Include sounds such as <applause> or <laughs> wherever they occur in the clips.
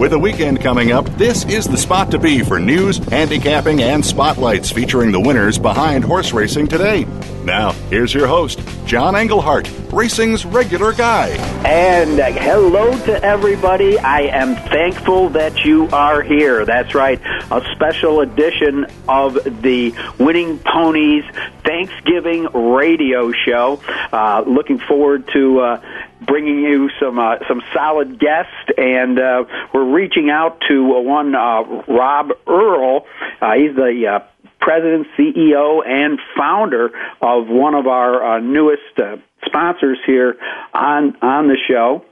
With a weekend coming up, this is the spot to be for news, handicapping, and spotlights featuring the winners behind horse racing today. Now, here's your host, John Englehart, racing's regular guy. And uh, hello to everybody. I am thankful that you are here. That's right, a special edition of the Winning Ponies Thanksgiving radio show. Uh, looking forward to uh, bringing you some uh, some solid guests, and uh, we're reaching out to uh, one uh, Rob Earl. Uh, he's the uh, president, CEO, and founder of one of our uh, newest uh, sponsors here on on the show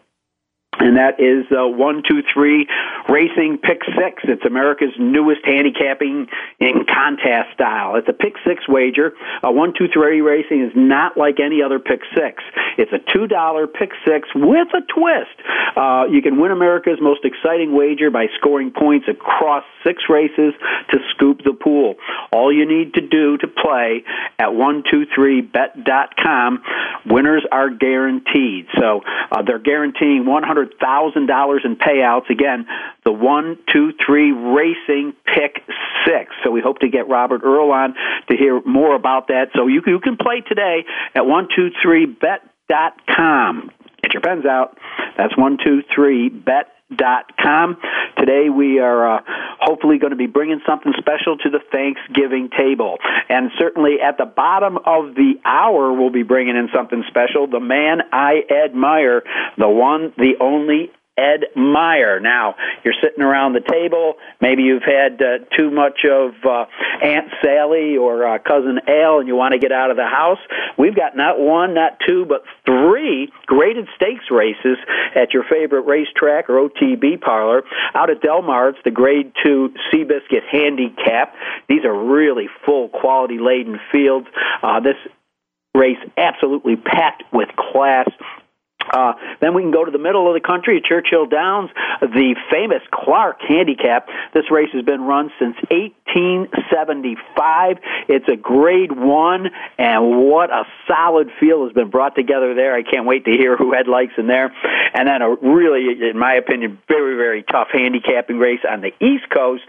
and that is uh, one two three racing pick six. It's america's newest handicapping in contest style. It's a pick six wager. Uh, one two three racing is not like any other pick six. It's a two dollar pick six with a twist. Uh, you can win america's most exciting wager by scoring points across six races to scoop the pool. All you need to do to play at one two three bet.com winners are guaranteed. So uh, they're guaranteeing one hundred $100,000 in payouts. Again, the one, two, three racing pick six. So we hope to get Robert Earl on to hear more about that. So you, you can play today at one, two, three bet.com. Get your pens out. That's one, two, three bet dot com. Today we are uh, hopefully going to be bringing something special to the Thanksgiving table, and certainly at the bottom of the hour we'll be bringing in something special. The man I admire, the one, the only Ed Meyer. Now, you're sitting around the table. Maybe you've had uh, too much of uh, Aunt Sally or uh, Cousin Al and you want to get out of the house. We've got not one, not two, but three graded stakes races at your favorite racetrack or OTB parlor. Out at Del Mar, it's the Grade 2 Seabiscuit Handicap. These are really full, quality laden fields. Uh, this race absolutely packed with class uh, then we can go to the middle of the country, Churchill Downs, the famous Clark Handicap. This race has been run since 1875. It's a Grade One, and what a solid field has been brought together there. I can't wait to hear who had likes in there. And then a really, in my opinion, very very tough handicapping race on the East Coast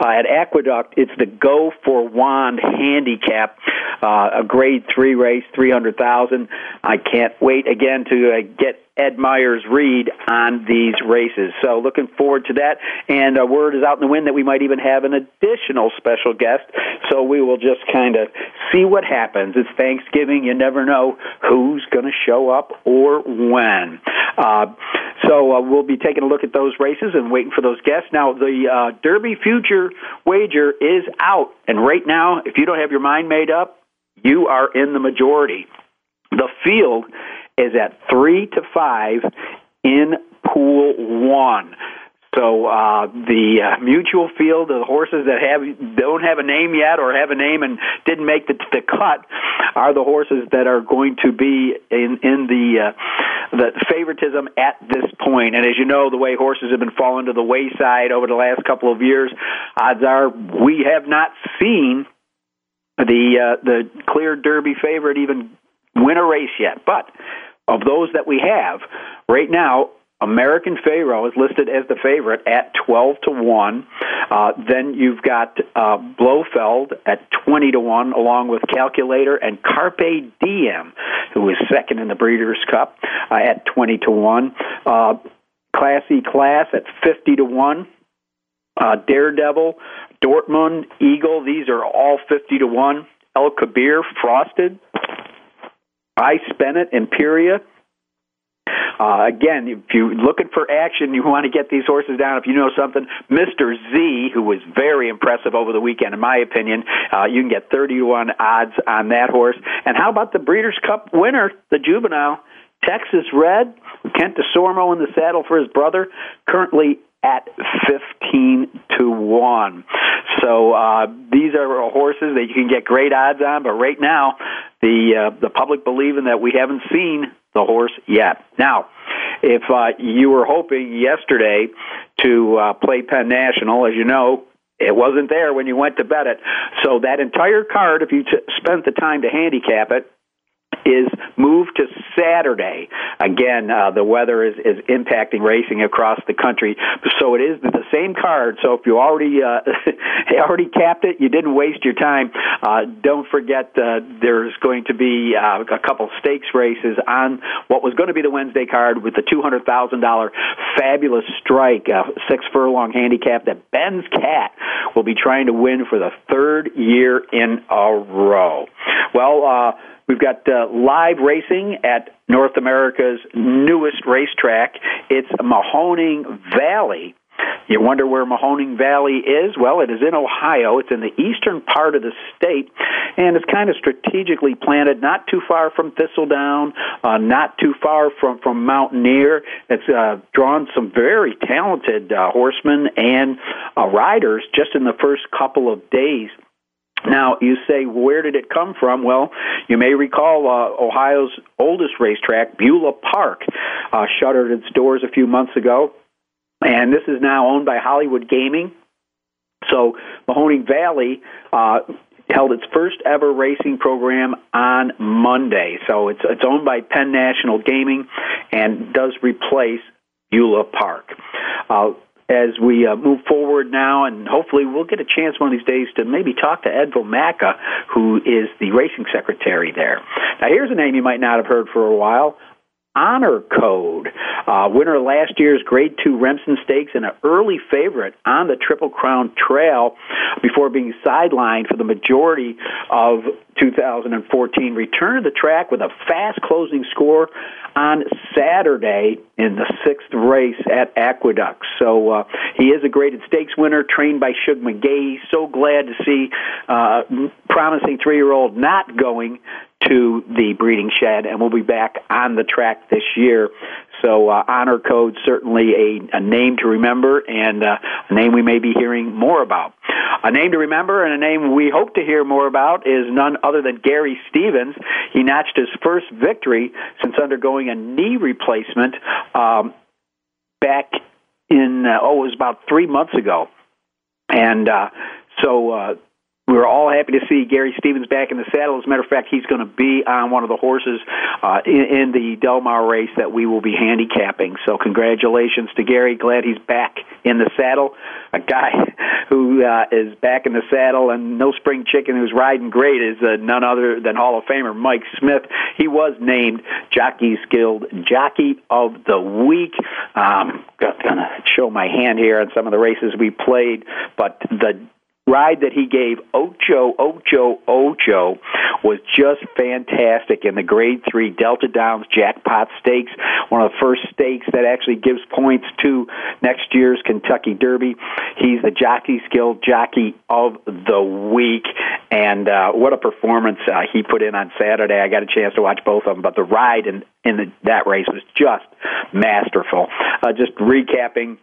uh, at Aqueduct. It's the Go for Wand Handicap, uh, a Grade Three race, three hundred thousand. I can't wait again to uh, get Ed Meyer's read on these races. So looking forward to that. And a word is out in the wind that we might even have an additional special guest. So we will just kind of see what happens. It's Thanksgiving. You never know who's going to show up or when. Uh, so uh, we'll be taking a look at those races and waiting for those guests. Now the uh, Derby Future wager is out, and right now, if you don't have your mind made up, you are in the majority. The field is at three to five in pool one. So uh, the uh, mutuel field, the horses that have don't have a name yet or have a name and didn't make the, the cut, are the horses that are going to be in in the uh, the favoritism at this point. And as you know, the way horses have been falling to the wayside over the last couple of years, odds are we have not seen the uh, the clear Derby favorite even win a race yet. But of those that we have, right now, American Pharoah is listed as the favorite at 12 to 1. Uh, then you've got uh, Blofeld at 20 to 1, along with Calculator and Carpe Diem, who is second in the Breeders' Cup uh, at 20 to 1. Uh, Classy Class at 50 to 1. Uh, Daredevil, Dortmund, Eagle, these are all 50 to 1. El Kabir, Frosted, I Spent It, Imperia, Uh, again, if you're looking for action, you want to get these horses down. If you know something, Mr. Z, who was very impressive over the weekend, in my opinion, uh, you can get 31 odds on that horse. And how about the Breeders' Cup winner, the juvenile? Texas Red, Kent Desormeaux in the saddle for his brother, currently at 15 to 1. So uh, these are horses that you can get great odds on, but right now the uh, the public believing that we haven't seen the horse yet. Now, if uh, you were hoping yesterday to uh, play Penn National, as you know, it wasn't there when you went to bet it. So that entire card, if you t- spent the time to handicap it, is moved to Saturday. Again, uh, the weather is, is impacting racing across the country, so it is the same card. So if you already uh, <laughs> already capped it, you didn't waste your time. Uh, don't forget uh, there's going to be uh, a couple stakes races on what was going to be the Wednesday card with the two hundred thousand dollar fabulous strike, uh, six furlong handicap that Ben's Cat will be trying to win for the third year in a row. Well. Uh, We've got uh, live racing at North America's newest racetrack. It's Mahoning Valley. You wonder where Mahoning Valley is? Well, it is in Ohio. It's in the eastern part of the state, and it's kind of strategically planted, not too far from Thistledown, uh, not too far from from Mountaineer. It's uh, drawn some very talented uh, horsemen and uh, riders just in the first couple of days. Now, you say, where did it come from? Well, you may recall uh, Ohio's oldest racetrack, Beulah Park, uh, shuttered its doors a few months ago, and this is now owned by Hollywood Gaming. So, Mahoning Valley uh, held its first ever racing program on Monday. So, it's, it's owned by Penn National Gaming and does replace Beulah Park. As we uh, move forward now, and hopefully we'll get a chance one of these days to maybe talk to Ed Vomacka, who is the racing secretary there. Now, here's a name you might not have heard for a while. Honor Code, uh, winner last year's Grade 2 Remsen Stakes and an early favorite on the Triple Crown Trail before being sidelined for the majority of 2014. Returned to the track with a fast closing score on Saturday in the sixth race at Aqueduct. So uh, he is a graded stakes winner, trained by Shug McGaughey. So glad to see uh, promising three-year-old not going to the breeding shed, and we'll be back on the track this year. So, uh, honor code certainly a, a name to remember, and uh, a name we may be hearing more about. A name to remember, and a name we hope to hear more about, is none other than Gary Stevens. He notched his first victory since undergoing a knee replacement um, back in uh, oh, it was about three months ago, and uh, so. We were all happy to see Gary Stevens back in the saddle. As a matter of fact, he's going to be on one of the horses uh, in, in the Del Mar race that we will be handicapping. So, congratulations to Gary. Glad he's back in the saddle. A guy <laughs> who uh, is back in the saddle and no spring chicken who's riding great is uh, none other than Hall of Famer Mike Smith. He was named Jockey's Guild Jockey of the Week. Um, gonna show my hand here on some of the races we played, but the ride that he gave Ocho Ocho Ocho was just fantastic in the Grade Three Delta Downs Jackpot Stakes, one of the first stakes that actually gives points to next year's Kentucky Derby. He's the Jockey's Guild Jockey of the Week, and uh, what a performance uh, he put in on Saturday! I got a chance to watch both of them, but the ride in in the, that race was just masterful. Uh, just recapping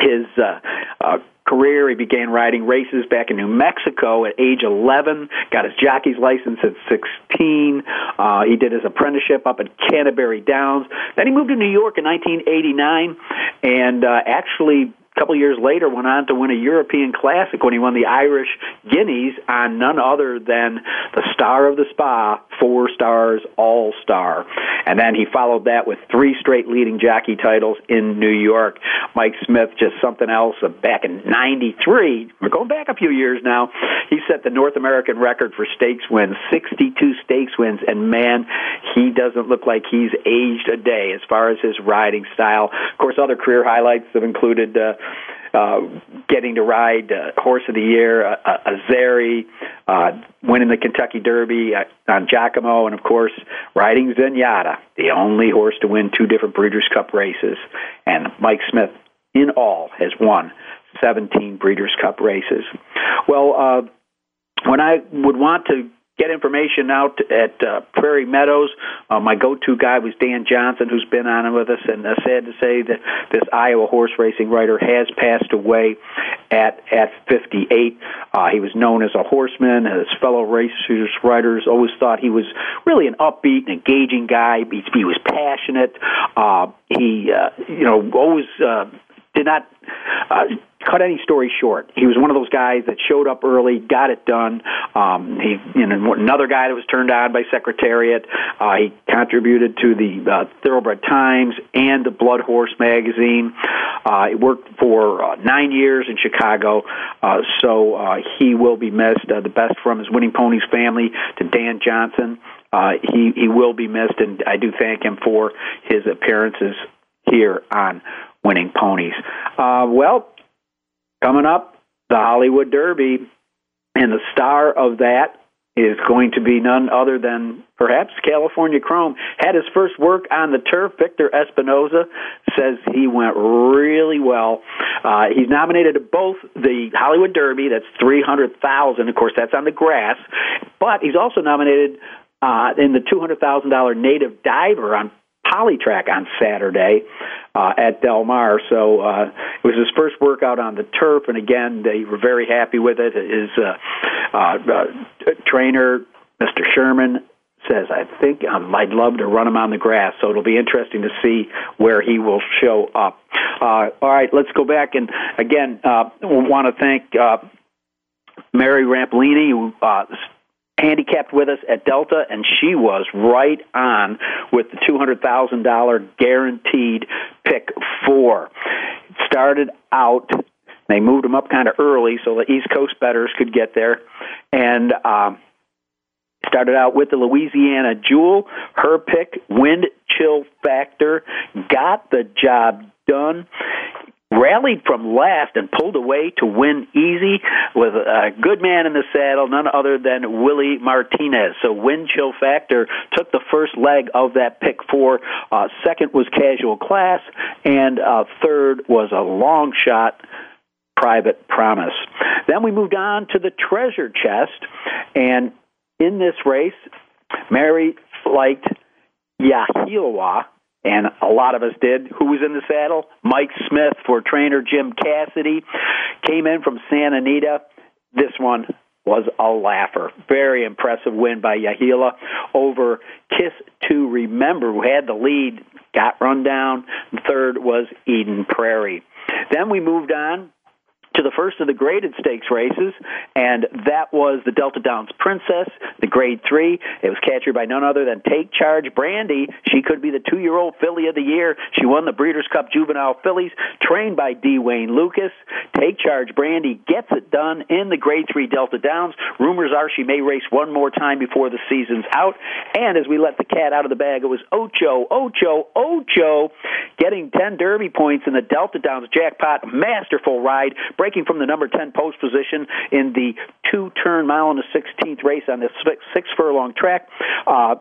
his uh, uh, career. He began riding races back in New Mexico at age 11, got his jockey's license at 16. Uh, he did his apprenticeship up at Canterbury Downs. Then he moved to New York in 1989 and uh, actually couple years later went on to win a European Classic when he won the Irish Guineas on none other than the star of the spa, four stars all star. And then he followed that with three straight leading jockey titles in New York. Mike Smith, just something else. Back in 93, we're going back a few years now, he set the North American record for stakes wins, 62 stakes wins, and man, he doesn't look like he's aged a day as far as his riding style. Of course, other career highlights have included uh, uh, getting to ride uh, Horse of the Year, uh, uh, Azeri, uh, winning the Kentucky Derby uh, on Giacomo, and of course riding Zenyatta, the only horse to win two different Breeders' Cup races. And Mike Smith, in all, has won 17 Breeders' Cup races. Well, uh, when I would want to get information out at uh, Prairie Meadows. Uh, my go-to guy was Dan Johnson, who's been on with us, and uh, sad to say that this Iowa horse racing writer has passed away at at 58. Uh, he was known as a horseman. His fellow racers writers always thought he was really an upbeat, and engaging guy. He, he was passionate. Uh, he, uh, you know, always uh, did not. Uh, cut any story short. He was one of those guys that showed up early, got it done. Um, he, you know, another guy that was turned on by Secretariat. Uh, he contributed to the uh, Thoroughbred Times and the Blood Horse magazine. Uh, he worked for uh, nine years in Chicago, uh, so uh, he will be missed. Uh, the best from his Winning Ponies family to Dan Johnson. Uh, he he will be missed, and I do thank him for his appearances here on Winning Ponies. Uh, well, Coming up, the Hollywood Derby, and the star of that is going to be none other than perhaps California Chrome. Had his first work on the turf. Victor Espinoza says he went really well. Uh, he's nominated to both the Hollywood Derby, that's three hundred thousand. Of course, that's on the grass, but he's also nominated uh, in the two hundred thousand dollar native diver on Polytrack on Saturday uh, at Del Mar. So uh, it was his first workout on the turf, and again, they were very happy with it. His uh, uh, uh, trainer, Mr. Sherman, says, I think um, I'd love to run him on the grass, so it'll be interesting to see where he will show up. Uh, all right, let's go back and again, uh, want to thank uh, Mary Rampolini, who uh, handicapped with us at Delta, and she was right on with the $200,000 guaranteed pick four. It started out, they moved them up kind of early so the East Coast betters could get there, and um, started out with the Louisiana Jewel. Her pick, wind chill factor, got the job done rallied from last and pulled away to win easy with a good man in the saddle, none other than Willie Martinez. So wind chill factor took the first leg of that pick four. Uh, second was casual class, and uh, third was a long shot. Private Promise. Then we moved on to the treasure chest, and in this race, Mary liked Yahilwa and a lot of us did. Who was in the saddle? Mike Smith for trainer Jim Cassidy. Came in from Santa Anita. This one was a laugher. Very impressive win by Yahilwa over Kiss to Remember, who had the lead, got run down. Third was Eden Prairie. Then we moved on to the first of the graded stakes races, and that was the Delta Downs Princess, the grade three. It was captured by none other than Take Charge Brandy. She could be the two year old filly of the year. She won the Breeders' Cup Juvenile Fillies, trained by D. Wayne Lukas. Take Charge Brandy gets it done in the grade three Delta Downs. Rumors are she may race one more time before the season's out. And as we let the cat out of the bag, it was Ocho, Ocho, Ocho getting 10 Derby points in the Delta Downs jackpot. Masterful ride breaking from the number 10 post position in the two turn mile and a 16th race on the six furlong track. Uh,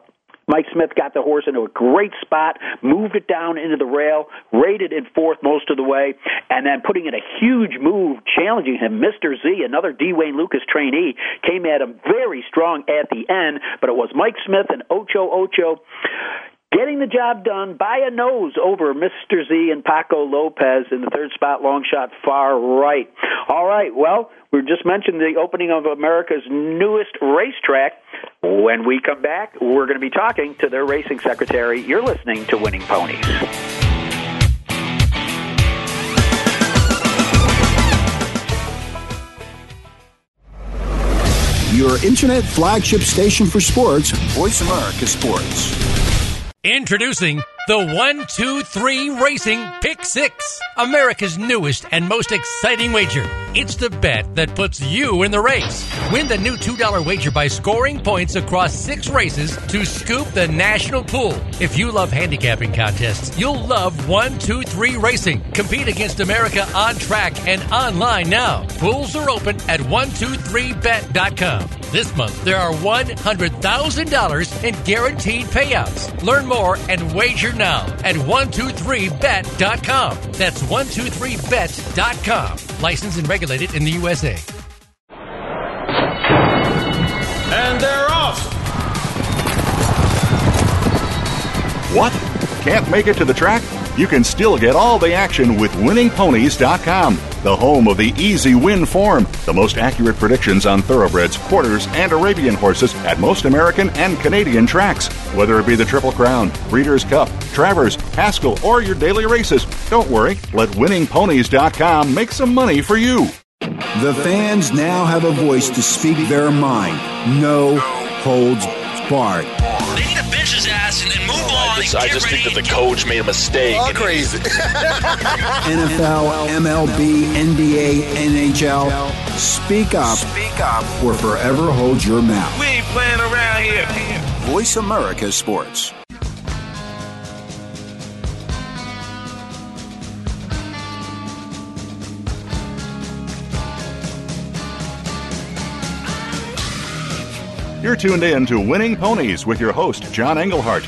Mike Smith got the horse into a great spot, moved it down into the rail, rated in fourth most of the way, and then putting in a huge move, challenging him. Mr. Z, another D. Wayne Lukas trainee, came at him very strong at the end, but it was Mike Smith and Ocho Ocho getting the job done by a nose over Mr. Z and Paco Lopez in the third spot, long shot far right. All right, well, we just mentioned the opening of America's newest racetrack. When we come back, we're going to be talking to their racing secretary. You're listening to Winning Ponies. Your internet flagship station for sports, Voice America Sports. Introducing The 123 Racing Pick 6, America's newest and most exciting wager. It's the bet that puts you in the race. Win the new $2 wager by scoring points across six races to scoop the national pool. If you love handicapping contests, you'll love 123 Racing. Compete against America on track and online now. Pools are open at 123bet.com. This month, there are $100,000 in guaranteed payouts. Learn more and wager now at 123bet.com. That's 123bet.com. Licensed and regulated in the USA. And they're off. What? Can't make it to the track? You can still get all the action with winningponies.com, the home of the easy win form, the most accurate predictions on thoroughbreds, quarters, and Arabian horses at most American and Canadian tracks. Whether it be the Triple Crown, Breeders' Cup, Travers, Haskell, or your daily races, don't worry, let winningponies.com make some money for you. The fans now have a voice to speak their mind. No holds barred. They need to bench his ass and, and move on. I just, I just think that the coach made a mistake. All crazy. <laughs> NFL, MLB, NBA, NHL. Speak up. Speak up. Or forever hold your mouth. We ain't playing around here. Voice America Sports. You're tuned in to Winning Ponies with your host, John Englehart.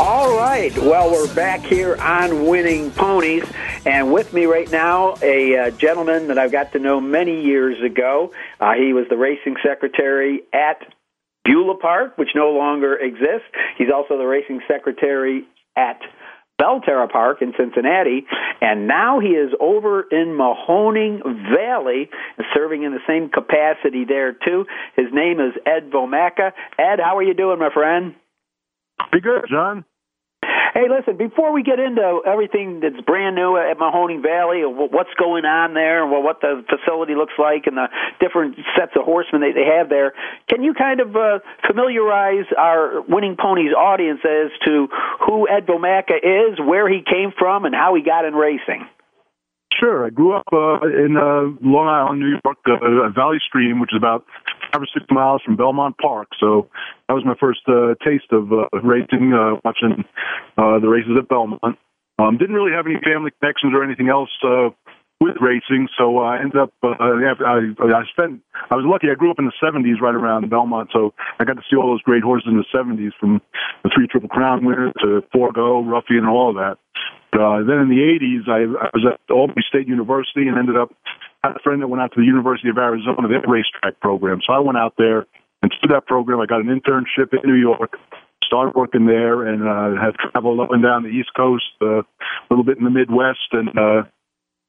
All right. Well, we're back here on Winning Ponies, and with me right now, a uh, gentleman that I've got to know many years ago. Uh, he was the racing secretary at Beulah Park, which no longer exists. He's also the racing secretary at Belterra Park in Cincinnati, and now he is over in Mahoning Valley, serving in the same capacity there too. His name is Ed Vomacka. Ed, how are you doing, my friend? Pretty good, John. Hey, listen, before we get into everything that's brand new at Mahoning Valley, what's going on there, what the facility looks like, and the different sets of horsemen that they have there, can you kind of uh, familiarize our Winning Ponies audience as to who Ed Vomacka is, where he came from, and how he got in racing? Sure. I grew up uh, in uh, Long Island, New York, uh, Valley Stream, which is about five or six miles from Belmont Park. So that was my first uh, taste of uh, racing, uh, watching uh, the races at Belmont. Um, didn't really have any family connections or anything else uh, with racing, so I ended up. Uh, I, I spent. I was lucky. I grew up in the '70s, right around Belmont, so I got to see all those great horses in the '70s, from the three Triple Crown winners to Forego, Ruffian, and all of that. Uh, then in the 80s, I, I was at Albany State University and ended up had a friend that went out to the University of Arizona, their racetrack program. So I went out there and through that program, I got an internship in New York, started working there, and uh, have traveled up and down the East Coast, uh, a little bit in the Midwest, and uh,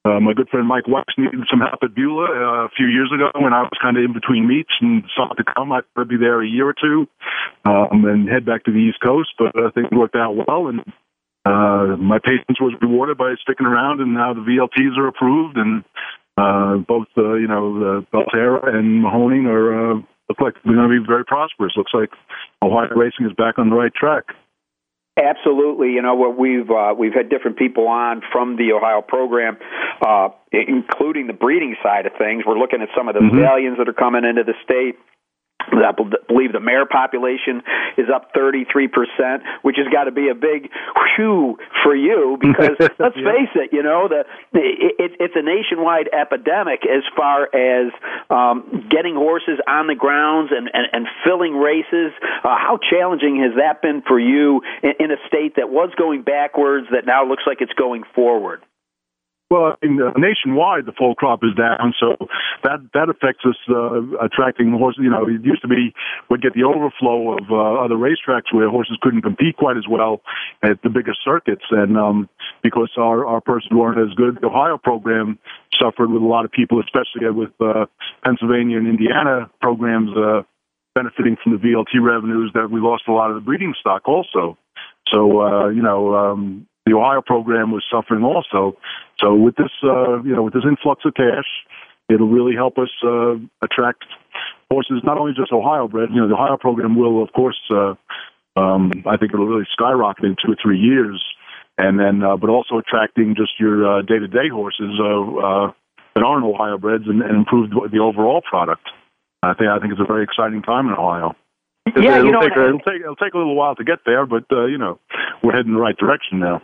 uh, my good friend Mike Wax needed some help at Beulah uh, a few years ago when I was kind of in between meets and saw it to come. I'd be there a year or two um, and head back to the East Coast, but uh, things worked out well, and uh, my patience was rewarded by sticking around, and now the VLTs are approved, and uh, both uh, you know the Belterra and Mahoning are uh, look like they're going to be very prosperous. Looks like Ohio racing is back on the right track. Absolutely, you know what we've uh, we've had different people on from the Ohio program, uh, including the breeding side of things. We're looking at some of the mm-hmm. stallions that are coming into the state. I believe the mare population is up 33%, which has got to be a big whew for you because <laughs> let's yeah. face it, you know, the, it, it's a nationwide epidemic as far as um, getting horses on the grounds and, and, and filling races. Uh, how challenging has that been for you in, in a state that was going backwards that now looks like it's going forward? Well, I mean, uh, nationwide, the foal crop is down, so that that affects us uh, attracting horses. You know, it used to be we'd get the overflow of uh, other racetracks where horses couldn't compete quite as well at the bigger circuits, and um, because our our purses weren't as good, the Ohio program suffered with a lot of people, especially with uh, Pennsylvania and Indiana programs uh, benefiting from the VLT revenues. That we lost a lot of the breeding stock also. So uh, you know, um, the Ohio program was suffering also. So with this, uh, you know, with this influx of cash, it'll really help us uh, attract horses, not only just Ohio bred. You know, the Ohio program will, of course, uh, um, I think it'll really skyrocket in two or three years, and then, uh, but also attracting just your uh, day-to-day horses uh, uh, that aren't Ohio breds and, and improve the overall product. I think I think it's a very exciting time in Ohio. Yeah, it'll, you know, take, it'll take it'll take a little while to get there, but uh, you know, we're heading in the right direction now.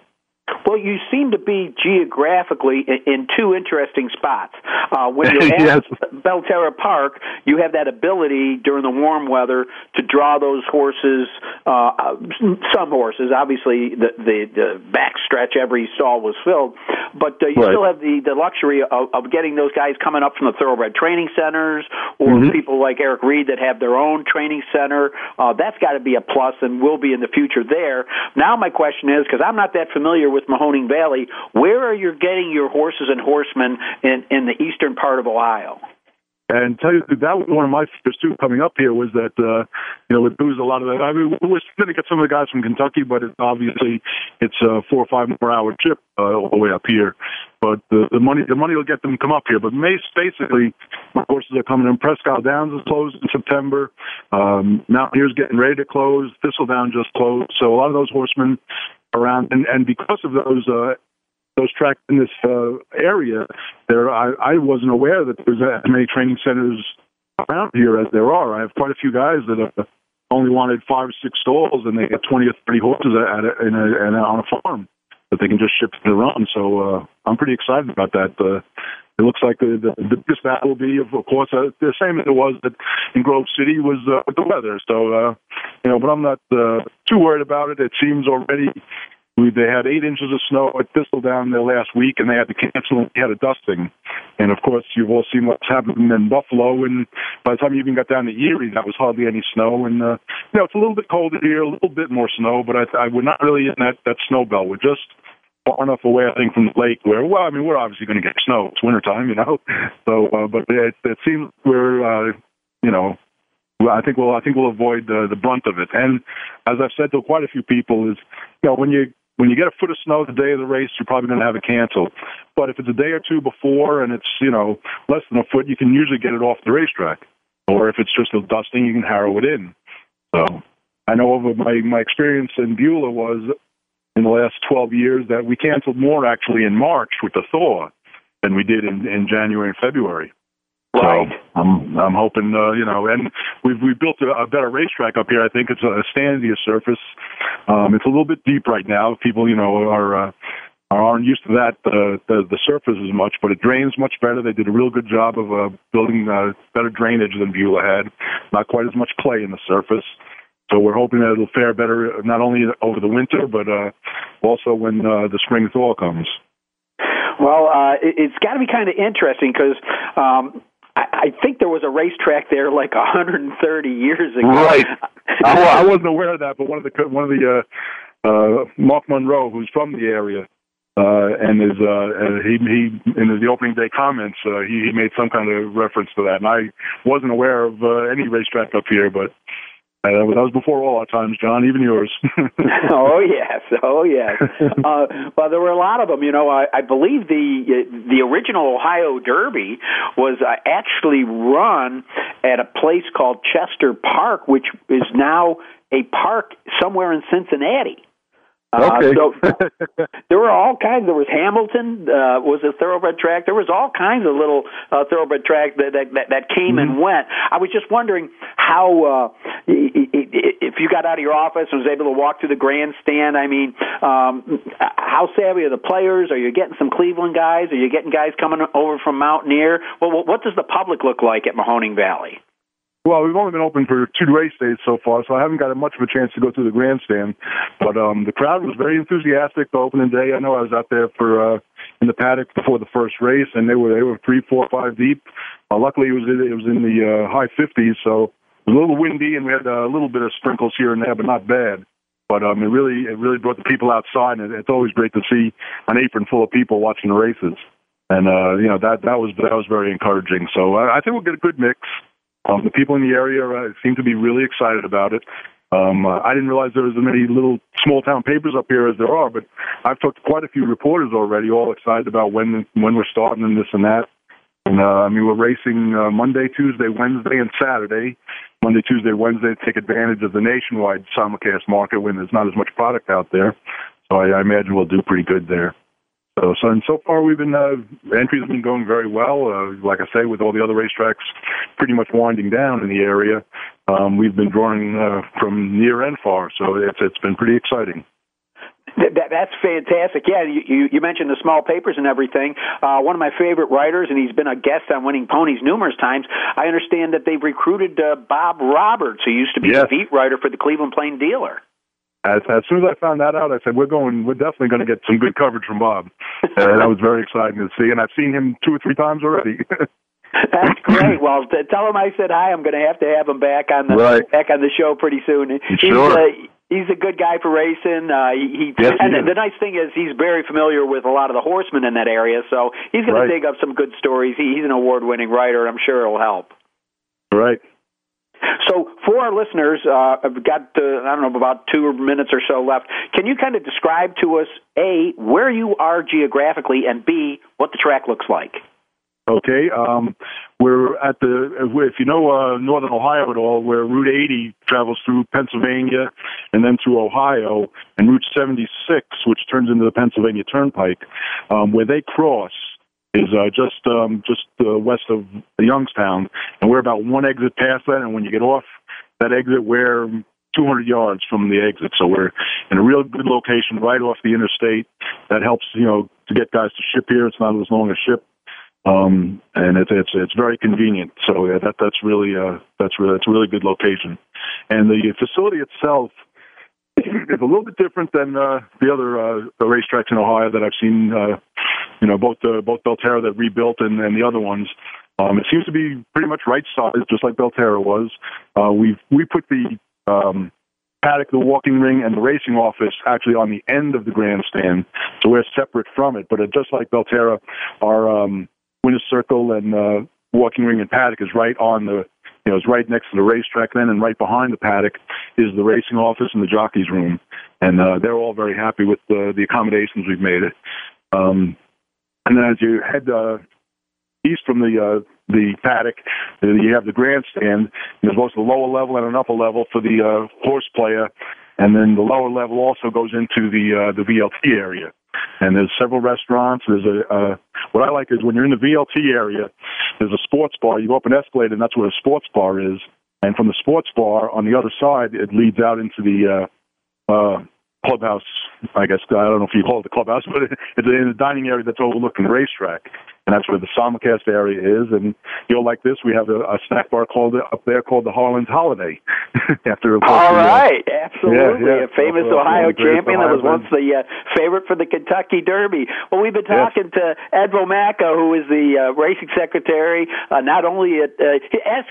Well, you seem to be geographically in two interesting spots. Uh, when you're <laughs> at yes. Belterra Park, you have that ability during the warm weather to draw those horses. Uh, some horses, obviously, the the, the backstretch, every stall was filled, but uh, you Right. still have the the luxury of, of getting those guys coming up from the thoroughbred training centers, or Mhm. people like Eric Reed that have their own training center. Uh, that's got to be a plus, and will be in the future there. Now, my question is because I'm not that familiar with Mahoning Valley, where are you getting your horses and horsemen in in the eastern part of Ohio? And tell you that was one of my fears. Coming up here was that uh, you know we'd lose a lot of that. I mean, we're going to get some of the guys from Kentucky, but it's obviously it's a four or five more hour trip uh, all the way up here. But the, the money the money will get them to come up here. But Mace basically, horses are coming in. Presque Isle Downs is closed in September. Um, Mountaineer's getting ready to close. Thistledown just closed. So a lot of those horsemen around, and, and because of those uh, those tracks in this uh, area, there I, I wasn't aware that there's as many training centers around here as there are. I have quite a few guys that have only wanted five or six stalls, and they got twenty or thirty horses at a, in a, in a, on a farm that they can just ship to run. So uh, I'm pretty excited about that. Uh, it looks like the, the, the biggest battle will be, of course, uh, the same as it was in Grove City was uh, with the weather. So, uh, you know, but I'm not uh, too worried about it. It seems already we, they had eight inches of snow at Thistledown there last week, and they had to cancel. They had a dusting, and of course, you've all seen what's happened in Buffalo. And by the time you even got down to Erie, that was hardly any snow. And uh, you know, it's a little bit colder here, a little bit more snow, but I, I we're not really in that that snow belt. We're just far enough away, I think, from the lake where, well, I mean, we're obviously going to get snow. It's wintertime, you know. <laughs> So, uh, but it, it seems we're, uh, you know, I think we'll I think we'll avoid uh, the brunt of it. And as I've said to quite a few people, is you know when you when you get a foot of snow the day of the race, you're probably going to have it canceled. But if it's a day or two before and it's you know less than a foot, you can usually get it off the racetrack. Or if it's just a dusting, you can harrow it in. So I know over my my experience in Beulah was in the last 12 years that we canceled more actually in March with the thaw than we did in, in January and February. Right. So I'm I'm hoping uh, you know, and we've we built a, a better racetrack up here. I think it's a standier surface. Um, it's a little bit deep right now. People you know are. Uh, aren't used to that uh, the the surface as much, but it drains much better. They did a real good job of uh, building uh, better drainage than Beulah had. Not quite as much clay in the surface. So we're hoping that it'll fare better not only over the winter, but uh, also when uh, the spring thaw comes. Well, uh, it, it's got to be kind of interesting because um, I, I think there was a racetrack there like 130 years ago. Right. I, I <laughs> wasn't aware of that, but one of the one of the uh, uh, Mark Monroe, who's from the area, uh, and is uh, uh, he he in the opening day comments, uh, he, he made some kind of reference to that, and I wasn't aware of uh, any racetrack up here, but. Uh, that was before all our times, John, even yours. <laughs> oh yes, oh yes. <laughs> uh, well, there were a lot of them. You know, I, I believe the the original Ohio Derby was uh, actually run at a place called Chester Park, which is now a park somewhere in Cincinnati. Uh, Okay. so <laughs> there were all kinds. There was Hamilton uh, was a thoroughbred track. There was all kinds of little uh, thoroughbred tracks that that, that, that came and went. I was just wondering how uh, if you got out of your office and was able to walk through the grandstand. I mean, um, how savvy are the players? Are you getting some Cleveland guys? Are you getting guys coming over from Mountaineer? Well, what does the public look like at Mahoning Valley? Well, we've only been open for two race days so far, so I haven't got much of a chance to go through the grandstand. But um, the crowd was very enthusiastic the opening day. I know I was out there for uh, in the paddock before the first race, and they were they were three, four, five deep. Uh, luckily, it was it was in the uh, high 50s, so it was a little windy, and we had a little bit of sprinkles here and there, but not bad. But um, it really it really brought the people outside, and it's always great to see an apron full of people watching the races. And uh, you know that that was that was very encouraging. So I, I think we'll get a good mix. Um, the people in the area uh, seem to be really excited about it. Um, uh, I didn't realize there was as many little small town papers up here as there are, but I've talked to quite a few reporters already, all excited about when when we're starting and this and that. And uh, I mean, we're racing uh, Monday, Tuesday, Wednesday, and Saturday. Monday, Tuesday, Wednesday take advantage of the nationwide simulcast market when there's not as much product out there. So I, I imagine we'll do pretty good there. So, so and so far we've been uh, entries have been going very well. Uh, like I say, with all the other racetracks pretty much winding down in the area, um, we've been drawing uh, from near and far. So it's it's been pretty exciting. That, that's fantastic. Yeah, you, you, you mentioned the small papers and everything. Uh, one of my favorite writers, and he's been a guest on Winning Ponies numerous times. I understand that they've recruited uh, Bob Roberts, who used to be yes. the beat writer for the Cleveland Plain Dealer. As, as soon as I found that out, I said, "We're going. We're definitely going to get some good coverage from Bob." <laughs> and that was very exciting to see. And I've seen him two or three times already. <laughs> That's great. Well, t- tell him I said hi. I'm going to have to have him back on the right. back on the show pretty soon. He's, sure. Uh, he's a good guy for racing. Uh, he, he yes, and he the nice thing is he's very familiar with a lot of the horsemen in that area, so he's going right. to dig up some good stories. He, he's an award-winning writer. And I'm sure it'll help. Right. So, for our listeners, uh, I've got uh, I don't know about two minutes or so left. Can you kind of describe to us a where you are geographically, and b what the track looks like? Okay, um, we're at the if you know uh, northern Ohio at all, where Route 80 travels through Pennsylvania and then through Ohio, and Route 76, which turns into the Pennsylvania Turnpike, um, where they cross is uh, just um, just uh, west of Youngstown, and we're about one exit past that. And when you get off that exit, we're 200 yards from the exit, so we're in a real good location right off the interstate. That helps, you know, to get guys to ship here. It's not as long a ship, um, and it's it's it's very convenient. So yeah, that that's really uh, that's really it's a really good location, and the facility itself is a little bit different than uh, the other uh, racetracks in Ohio that I've seen. Uh, you know, both uh, both Belterra that rebuilt and, and the other ones. Um, it seems to be pretty much right sized, just like Belterra was. Uh, we we put the um, paddock, the walking ring, and the racing office actually on the end of the grandstand, so we're separate from it. But uh, just like Belterra, our um, winner's circle and uh, walking ring and paddock is right on the you know, it's right next to the racetrack then, and right behind the paddock is the racing office and the jockey's room, and uh, they're all very happy with the, the accommodations we've made. It. Um, and then as you head uh, east from the uh, the paddock, you have the grandstand. There's both a lower level and an upper level for the uh, horse player, and then the lower level also goes into the uh, the VLT area. And there's several restaurants. There's a uh, what I like is when you're in the VLT area, there's a sports bar. You go up an escalator, and that's where the sports bar is. And from the sports bar on the other side, it leads out into the uh, uh, clubhouse. I guess I don't know if you call it the clubhouse, but <laughs> it's in the dining area that's overlooking the racetrack, and that's where the simulcast area is. And you know, like this, we have a, a snack bar called up there called the Harlan's Holiday. <laughs> After all right, uh, absolutely yeah, yeah. a famous Also, Ohio champion that was once the uh, favorite for the Kentucky Derby. Well, we've been talking to Ed Vomacka, who is the uh, racing secretary, uh, not only at uh,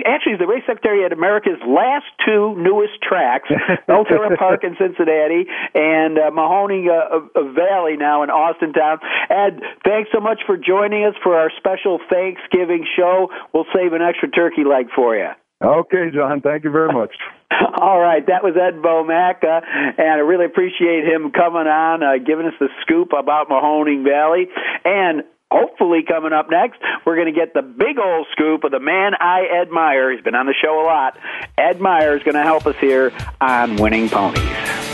actually he's the race secretary at America's last two newest tracks, <laughs> Belterra Park in Cincinnati and uh, Mahoney uh, Valley now in Austintown. Ed, thanks so much for joining us for our special Thanksgiving show. We'll save an extra turkey leg for you. Okay, John. Thank you very much. <laughs> All right, that was Ed Vomacka, and I really appreciate him coming on, uh, giving us the scoop about Mahoning Valley. And hopefully, coming up next, we're going to get the big old scoop of the man I admire. He's been on the show a lot. Ed Meyer is going to help us here on Winning Ponies.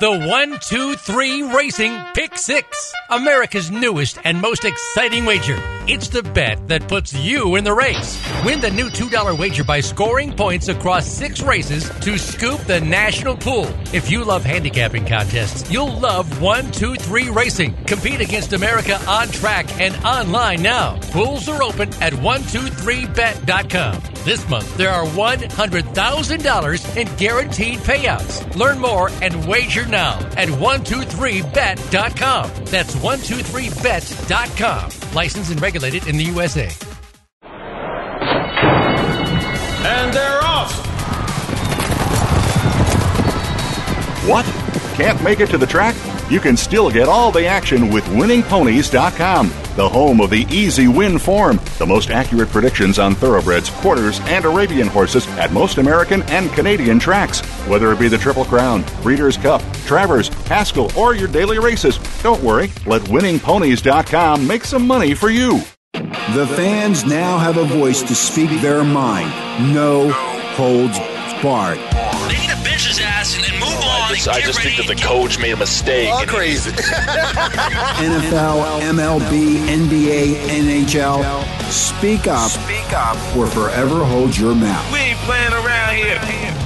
The 123 Racing Pick Six, America's newest and most exciting wager. It's the bet that puts you in the race. Win the new $2 wager by scoring points across six races to scoop the national pool. If you love handicapping contests, you'll love 123 Racing. Compete against America on track and online now. Pools are open at 123bet.com. This month, there are $100,000 in guaranteed payouts. Learn more and wager now at 123bet.com. That's 123bet.com. Licensed and regulated in the USA. And they're off. What? Can't make it to the track? You can still get all the action with winningponies.com, the home of the easy win form, the most accurate predictions on thoroughbreds, quarters, and Arabian horses at most American and Canadian tracks. Whether it be the Triple Crown, Breeders' Cup, Travers, Haskell, or your daily races, don't worry, let winningponies.com make some money for you. The fans now have a voice to speak their mind. No holds barred. They need to bench his ass and, oh, and move on. I just, I just think that the coach made a mistake. Oh, All crazy. <laughs> NFL, MLB, NBA, NHL. Speak up. Speak up. Or forever hold your mouth. We ain't playing around here.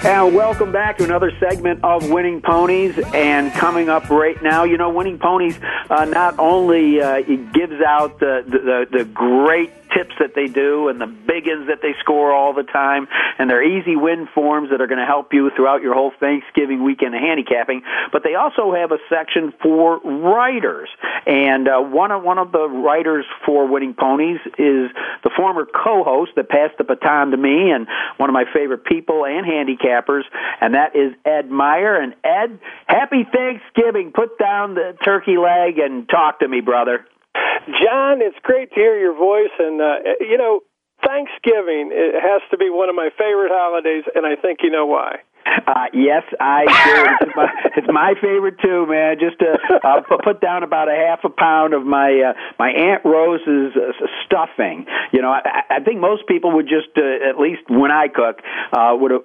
And welcome back to another segment of Winning Ponies. And coming up right now, you know, Winning Ponies uh, not only uh, gives out the, the the great tips that they do and the big ins that they score all the time, and their easy win forms that are going to help you throughout your whole Thanksgiving weekend handicapping. But they also have a section for writers, and uh, one of one of the writers for Winning Ponies is the former co-host that passed the baton to me, and one of my favorite people and handicappers, and that is Ed Meyer. And Ed, happy Thanksgiving! Put down the turkey leg and talk to me, brother. John, it's great to hear your voice, and uh, you know, Thanksgiving it has to be one of my favorite holidays, and I think you know why. Uh, yes, I do. It's my, it's my favorite too, man. Just to uh, put, down about a half a pound of my uh, my Aunt Rose's uh, stuffing. You know, I, I think most people would just, uh, at least when I cook, uh, would uh,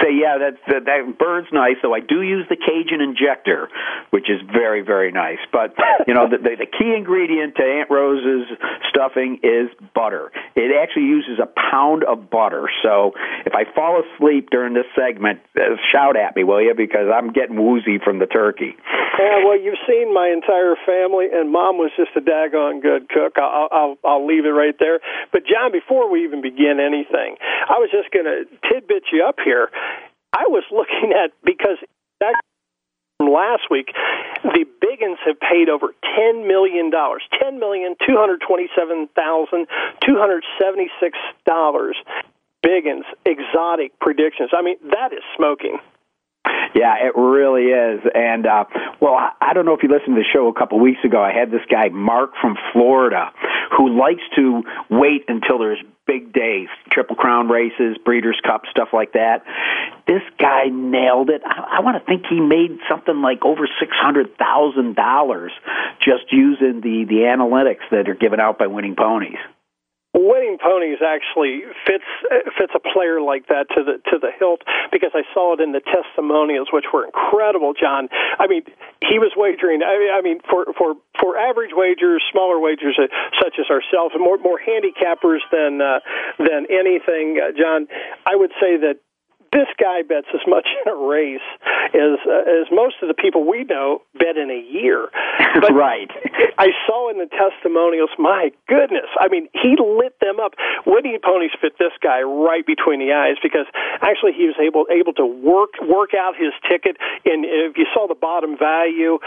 say, "Yeah, that, that that bird's nice." So I do use the Cajun injector, which is very very nice. But you know, the, the, the key ingredient to Aunt Rose's stuffing is butter. It actually uses a pound of butter. So if I fall asleep during this segment, uh, shout at me, will you? Because I'm getting woozy from the turkey. Yeah, well, you've seen my entire family, and Mom was just a daggone good cook. I'll, I'll, I'll leave it right there. But John, before we even begin anything, I was just going to tidbit you up here. I was looking at because that last week, the Biggins have paid over ten million dollars, ten million two hundred twenty-seven thousand two hundred seventy-six dollars. Biggins exotic predictions. I mean, that is smoking. Yeah, it really is. And uh well, I don't know if you listened to the show a couple weeks ago. I had this guy Mark from Florida who likes to wait until there's big days, triple crown races, breeders cup stuff like that. This guy nailed it. I, I want to think he made something like over six hundred thousand dollars just using the the analytics that are given out by Winning Ponies. Winning Ponies actually fits fits a player like that to the to the hilt because I saw it in the testimonials, which were incredible. John, I mean, he was wagering. I mean, I mean for for for average wagers, smaller wagers uh, such as ourselves, more more handicappers than uh, than anything. Uh, John, I would say that this guy bets as much in a race as uh, as most of the people we know bet in a year. <laughs> But right. I saw in the testimonials. My goodness! I mean, he lit them up. Winning ponies fit this guy right between the eyes because actually he was able able to work work out his ticket. And if you saw the bottom value,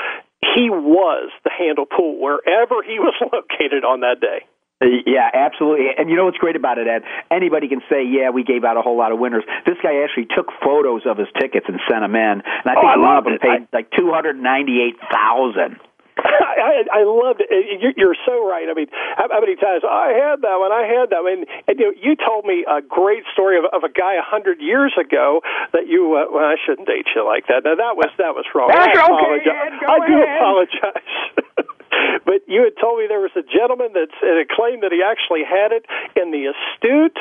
he was the handle pool wherever he was <laughs> located on that day. Yeah, absolutely. And you know what's great about it, Ed? Anybody can say, "Yeah, we gave out a whole lot of winners." This guy actually took photos of his tickets and sent them in, and I think oh, I one of them it. paid I, like two hundred ninety-eight thousand. I, I loved it. You're so right. I mean, how many times I had that one? I had that one. And and you, know, you told me a great story of, of a guy a hundred years ago that you. Uh, well, I shouldn't date you like that. Now that was that was wrong. That's I apologize. Okay, I do apologize. <laughs> but you had told me there was a gentleman that claimed that he actually had it in the astute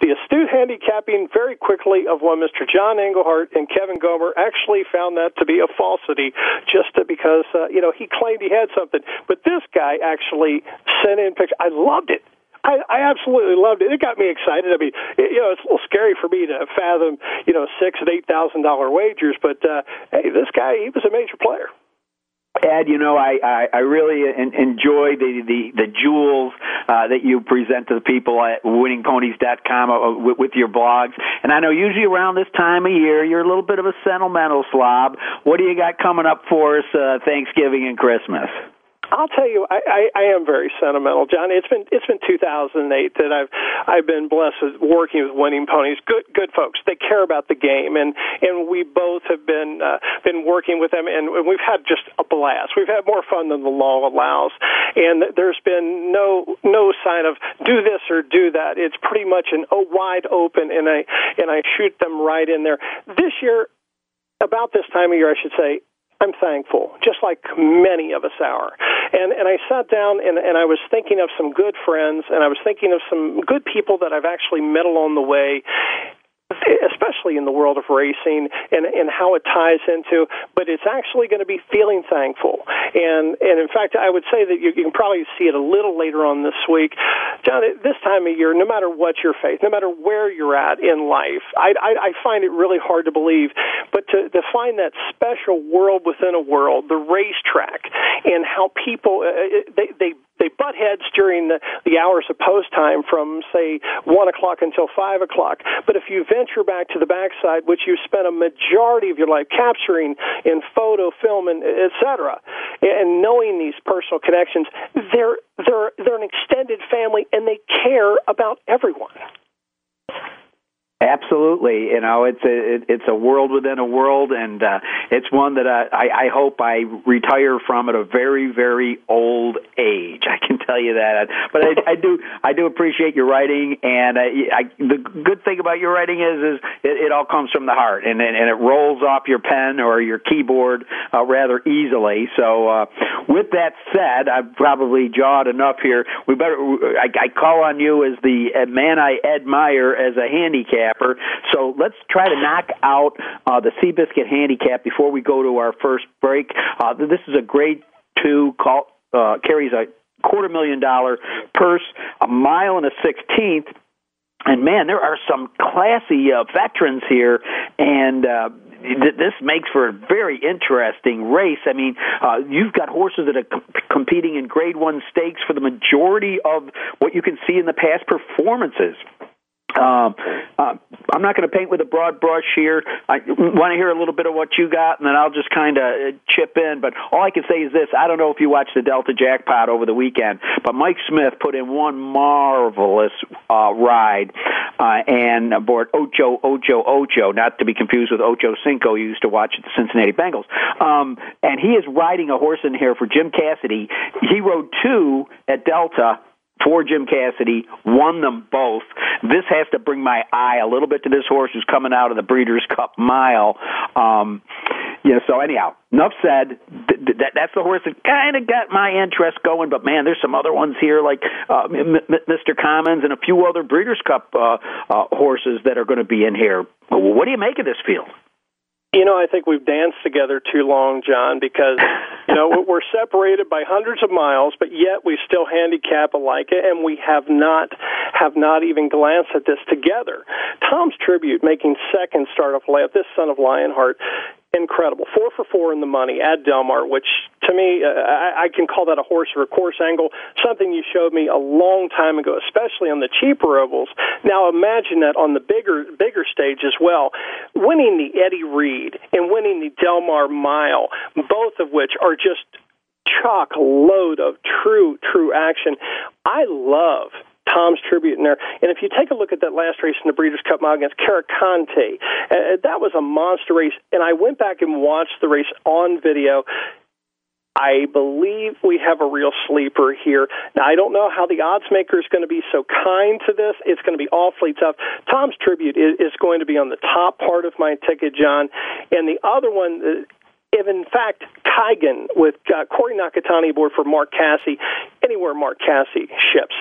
the astute handicapping very quickly of one Mr. John Englehart and Kevin Gomer actually found that to be a falsity just because, uh, you know, he claimed he had something. But this guy actually sent in pictures. I loved it. I, I absolutely loved it. It got me excited. I mean, it, you know, it's a little scary for me to fathom, you know, six and eight thousand dollar wagers, but uh, hey, this guy, he was a major player. Ed, you know, I, I, I really enjoy the, the, the jewels uh, that you present to the people at winningponies.com uh, with, with your blogs. And I know usually around this time of year, you're a little bit of a sentimental slob. What do you got coming up for us uh, Thanksgiving and Christmas? I'll tell you, I, I, I am very sentimental, Johnny. It's been it's been 2008 that I've I've been blessed with working with Winning Ponies. Good good folks. They care about the game, and and we both have been uh, been working with them, and we've had just a blast. We've had more fun than the law allows, and there's been no no sign of do this or do that. It's pretty much an oh, wide open, and I and I shoot them right in there. This year, about this time of year, I should say, I'm thankful, just like many of us are. And and I sat down and, and I was thinking of some good friends and I was thinking of some good people that I've actually met along the way especially in the world of racing and, and how it ties into, but it's actually going to be feeling thankful. And, and in fact, I would say that you, you can probably see it a little later on this week. John, this time of year, no matter what your faith, no matter where you're at in life, I, I, I find it really hard to believe, but to, to find that special world within a world, the racetrack, and how people, uh, uh they, they they butt heads during the, the hours of post time from say one o'clock until five o'clock. But if you venture back to the backside, which you spent a majority of your life capturing in photo, film, and etc., and knowing these personal connections, they're they're they're an extended family, and they care about everyone. Absolutely, you know it's a it, it's a world within a world, and uh, it's one that uh, I, I hope I retire from at a very very old age. <laughs> I can tell you that. But I, I do I do appreciate your writing, and I, I, the good thing about your writing is is it, it all comes from the heart, and and it rolls off your pen or your keyboard uh, rather easily. So, uh, with that said, I've probably jawed enough here. We better I, I call on you as the man I admire as a handicap handicapper. So let's try to knock out uh, the Seabiscuit handicap before we go to our first break. Uh, this is a grade two call, uh, carries a quarter million dollar purse, a mile and a sixteenth. And man, there are some classy uh, veterans here, and uh, this makes for a very interesting race. I mean, uh, you've got horses that are com- competing in Grade One stakes for the majority of what you can see in the past performances. Um, uh, I'm not going to paint with a broad brush here. I want to hear a little bit of what you got, and then I'll just kind of uh, chip in. But all I can say is this: I don't know if you watched the Delta Jackpot over the weekend, but Mike Smith put in one marvelous uh, ride, uh, and aboard Ocho Ocho Ocho, not to be confused with Ocho Cinco you used to watch at the Cincinnati Bengals. Um, and he is riding a horse in here for Jim Cassidy. He rode two at Delta for Jim Cassidy, won them both. This has to bring my eye a little bit to this horse who's coming out of the Breeders' Cup Mile. Um, yeah, so anyhow, enough said. Th- th- that's the horse that kind of got my interest going. But man, there's some other ones here like uh, M- M- Mr. Commons and a few other Breeders' Cup uh, uh, horses that are going to be in here. What do you make of this field? You know, I think we've danced together too long, John, because <laughs> you know we're separated by hundreds of miles, but yet we still handicap alike, and we have not have not even glanced at this together. Tom's tribute, making second start off layup, this son of Lionheart, incredible. Four for four in the money at Del Mar, which to me, uh, I, I can call that a horse or a course angle, something you showed me a long time ago, especially on the cheaper ovals. Now imagine that on the bigger bigger stage as well. Winning the Eddie Read and winning the Del Mar Mile, both of which are just chock load of true, true action. I love Tom's tribute in there. And if you take a look at that last race in the Breeders' Cup Mile against Karakontie, uh, that was a monster race. And I went back and watched the race on video. I believe we have a real sleeper here. Now, I don't know how the odds maker is going to be so kind to this. It's going to be awfully tough. Tom's tribute is, is going to be on the top part of my ticket, John. And the other one, uh, if in fact Kaigun with uh, Corey Nakatani aboard for Mark Casse, anywhere Mark Casse ships,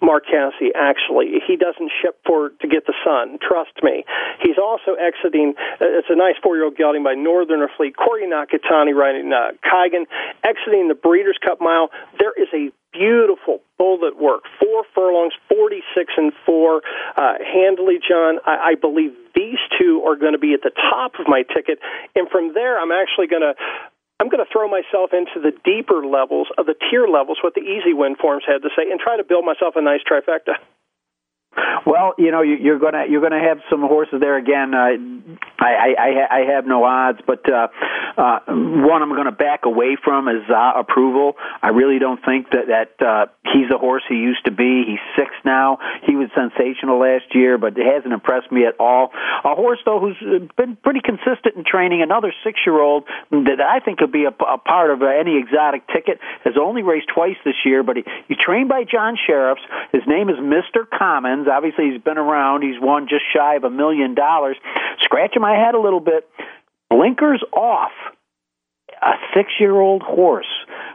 Mark Casse actually he doesn't ship for to get the sun. Trust me. He's also exiting. Uh, it's a nice four-year-old gelding by Northern Afleet. Corey Nakatani riding uh, exiting the Breeders' Cup Mile. There is a beautiful bullet work. Four furlongs, 46 and 4. Uh, handily, John, I, I believe these two are going to be at the top of my ticket. And from there, I'm actually going to. I'm going to throw myself into the deeper levels of the tier levels, what the easy win forms had to say, and try to build myself a nice trifecta. Well, you know, you're gonna you're gonna have some horses there again. Uh, I, I I have no odds, but uh, uh, one I'm to back away from is uh, approval. I really don't think that that uh, he's the horse he used to be. He's six now. He was sensational last year, but it hasn't impressed me at all. A horse though who's been pretty consistent in training. Another six year old that I think could be a, a part of uh, any exotic ticket. Has only raced twice this year, but he, he's trained by John Shirreffs. His name is Mister Commons. Obviously, he's been around. He's won just shy of a million dollars. Scratching my head a little bit. Blinkers off. A six year old horse.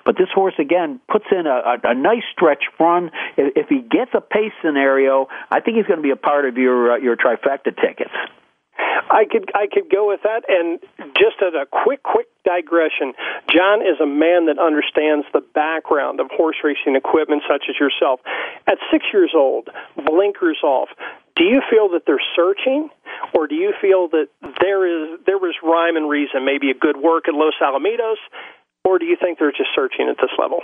But this horse, again, puts in a, a, a nice stretch run. If, if he gets a pace scenario, I think he's going to be a part of your uh, your trifecta tickets. I could I could go with that. And just as a quick quick digression, John is a man that understands the background of horse racing equipment, such as yourself. At six years old, blinkers off. Do you feel that they're searching, or do you feel that there is there was rhyme and reason, maybe a good work at Los Alamitos, or do you think they're just searching at this level?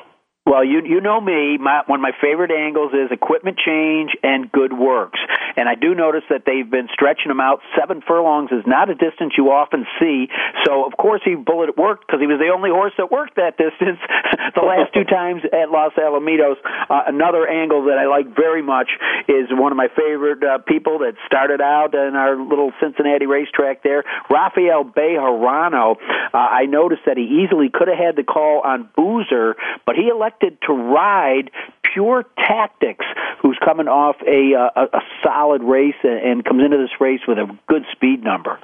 Well, you you know me. My, one of my favorite angles is equipment change and good works, and I do notice that they've been stretching them out. Seven furlongs is not a distance you often see. So of course he bullet worked because he was the only horse that worked that <laughs> distance <laughs> the last two times at Los Alamitos. Uh, another angle that I like very much is one of my favorite uh, people that started out in our little Cincinnati racetrack there, Rafael Bejarano. Uh, I noticed that he easily could have had the call on Boozer, but he elected elected to ride Pure Tactics, who's coming off a, uh, a, a solid race and comes into this race with a good speed number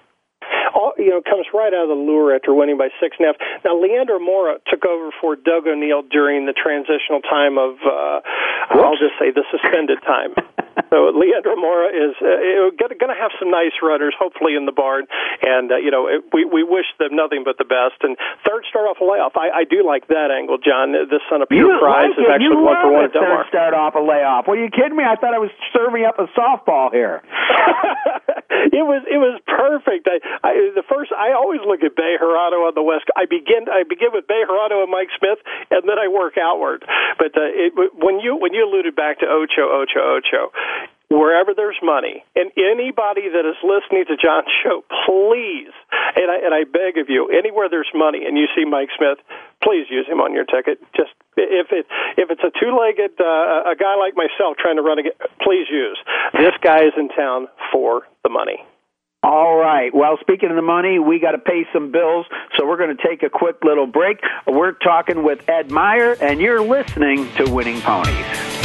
all, you know, comes right out of the lure after winning by six and a half. Now, Leandro Mora took over for Doug O'Neill during the transitional time of, uh, I'll just say, the suspended time. <laughs> <laughs> so Leandro Mora is uh, going to have some nice runners, hopefully in the barn, and uh, you know it, we we wish them nothing but the best. And third start off a layoff, I, I do like that angle, John. This son of pure you prize like is actually you one for one at Third start off a layoff. Were you kidding me? I thought I was serving up a softball here. <laughs> it was it was perfect. I, I the first I always look at Bay Bejarano on the west. I begin I begin with Bay Bejarano and Mike Smith, and then I work outward. But uh, it, when you when you alluded back to Ocho Ocho Ocho, wherever there's money, and anybody that is listening to John's <laughs> show, please, and I, and I beg of you, anywhere there's money and you see Mike Smith, please use him on your ticket. Just if it if it's a two-legged uh, a guy like myself trying to run a, please use this guy is in town for the money. All right. Well, speaking of the money, we got to pay some bills, so we're going to take a quick little break. We're talking with Ed Meyer, and you're listening to Winning Ponies.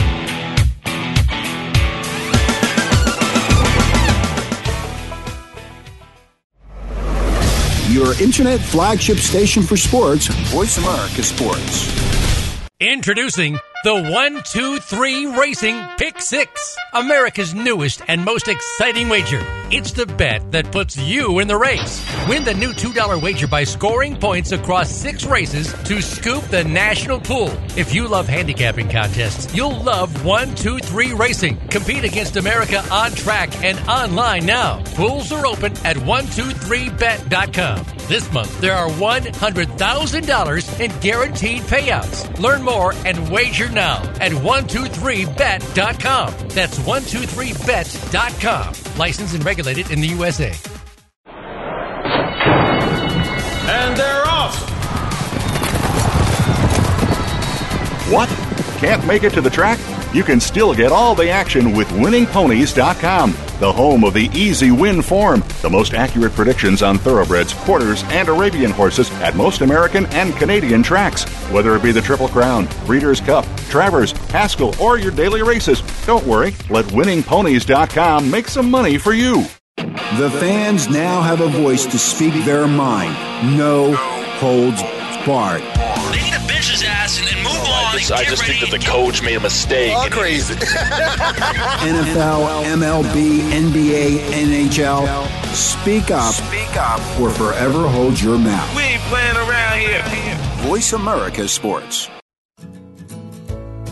Your internet flagship station for sports, Voice America Sports. Introducing the 123 Racing Pick 6, America's newest and most exciting wager. It's the bet that puts you in the race. Win the new $2 wager by scoring points across six races to scoop the national pool. If you love handicapping contests, you'll love 123 Racing. Compete against America on track and online now. Pools are open at 123bet.com. This month, there are $100,000 in guaranteed payouts. Learn more and wager now at 123bet.com. That's 123bet.com. Licensed and regulated in the USA. And they're off. What? Can't make it to the track? You can still get all the action with winningponies.com, the home of the easy win form, the most accurate predictions on thoroughbreds, quarters, and Arabian horses at most American and Canadian tracks. Whether it be the Triple Crown, Breeders' Cup, Travers, Haskell, or your daily races, don't worry, let winningponies.com make some money for you. The fans now have a voice to speak their mind. No holds barred. They need to bench his ass and then move on. I just, I just think that the coach made a mistake. All crazy. <laughs> NFL, MLB, NBA, NHL. Speak up. Speak up. Or forever hold your mouth. We ain't playing around here. Voice America Sports.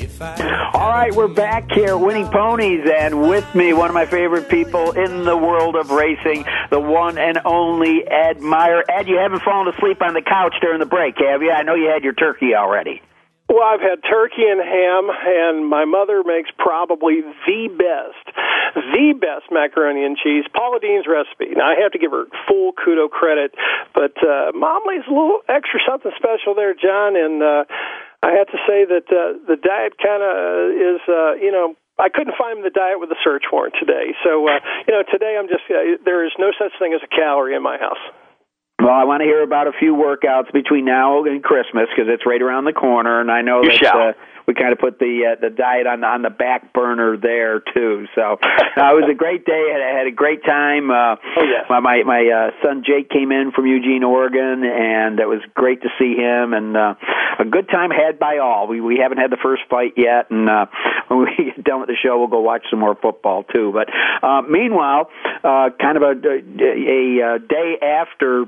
All right, we're back here, Winning Ponies, and with me, one of my favorite people in the world of racing, the one and only Ed Meyer. Ed, you haven't fallen asleep on the couch during the break, have you? I know you had your turkey already. Well, I've had turkey and ham, and my mother makes probably the best, the best macaroni and cheese, Paula Deen's recipe. Now, I have to give her full kudo credit, but uh, Mom lays a little extra something special there, John, and uh, I have to say that uh, the diet kind of is, uh, you know, I couldn't find the diet with a search warrant today. So, uh, you know, today I'm just, uh, there is no such thing as a calorie in my house. Well, I want to hear about a few workouts between now and Christmas because it's right around the corner, and I know You that shall. uh, we kind of put the uh, the diet on on the back burner there too. So uh, it was a great day. I had, I had a great time. Uh, Oh, yes. My my, my uh, son Jake came in from Eugene, Oregon, and it was great to see him. And uh, a good time had by all. We we haven't had the first fight yet, and uh, <laughs> when we get done with the show, we'll go watch some more football too. But uh, meanwhile, uh, kind of a, a, a day after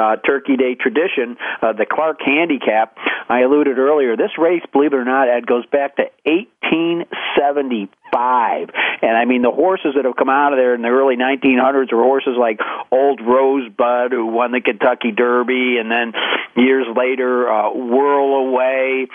uh, Turkey Day tradition, uh, the Clark Handicap. I alluded earlier. This race, believe it or not, Ed goes back to 1875, and I mean the horses that have come out of there in the early 1900s were horses like Old Rosebud, who won the Kentucky Derby, and then years later, uh, Whirlaway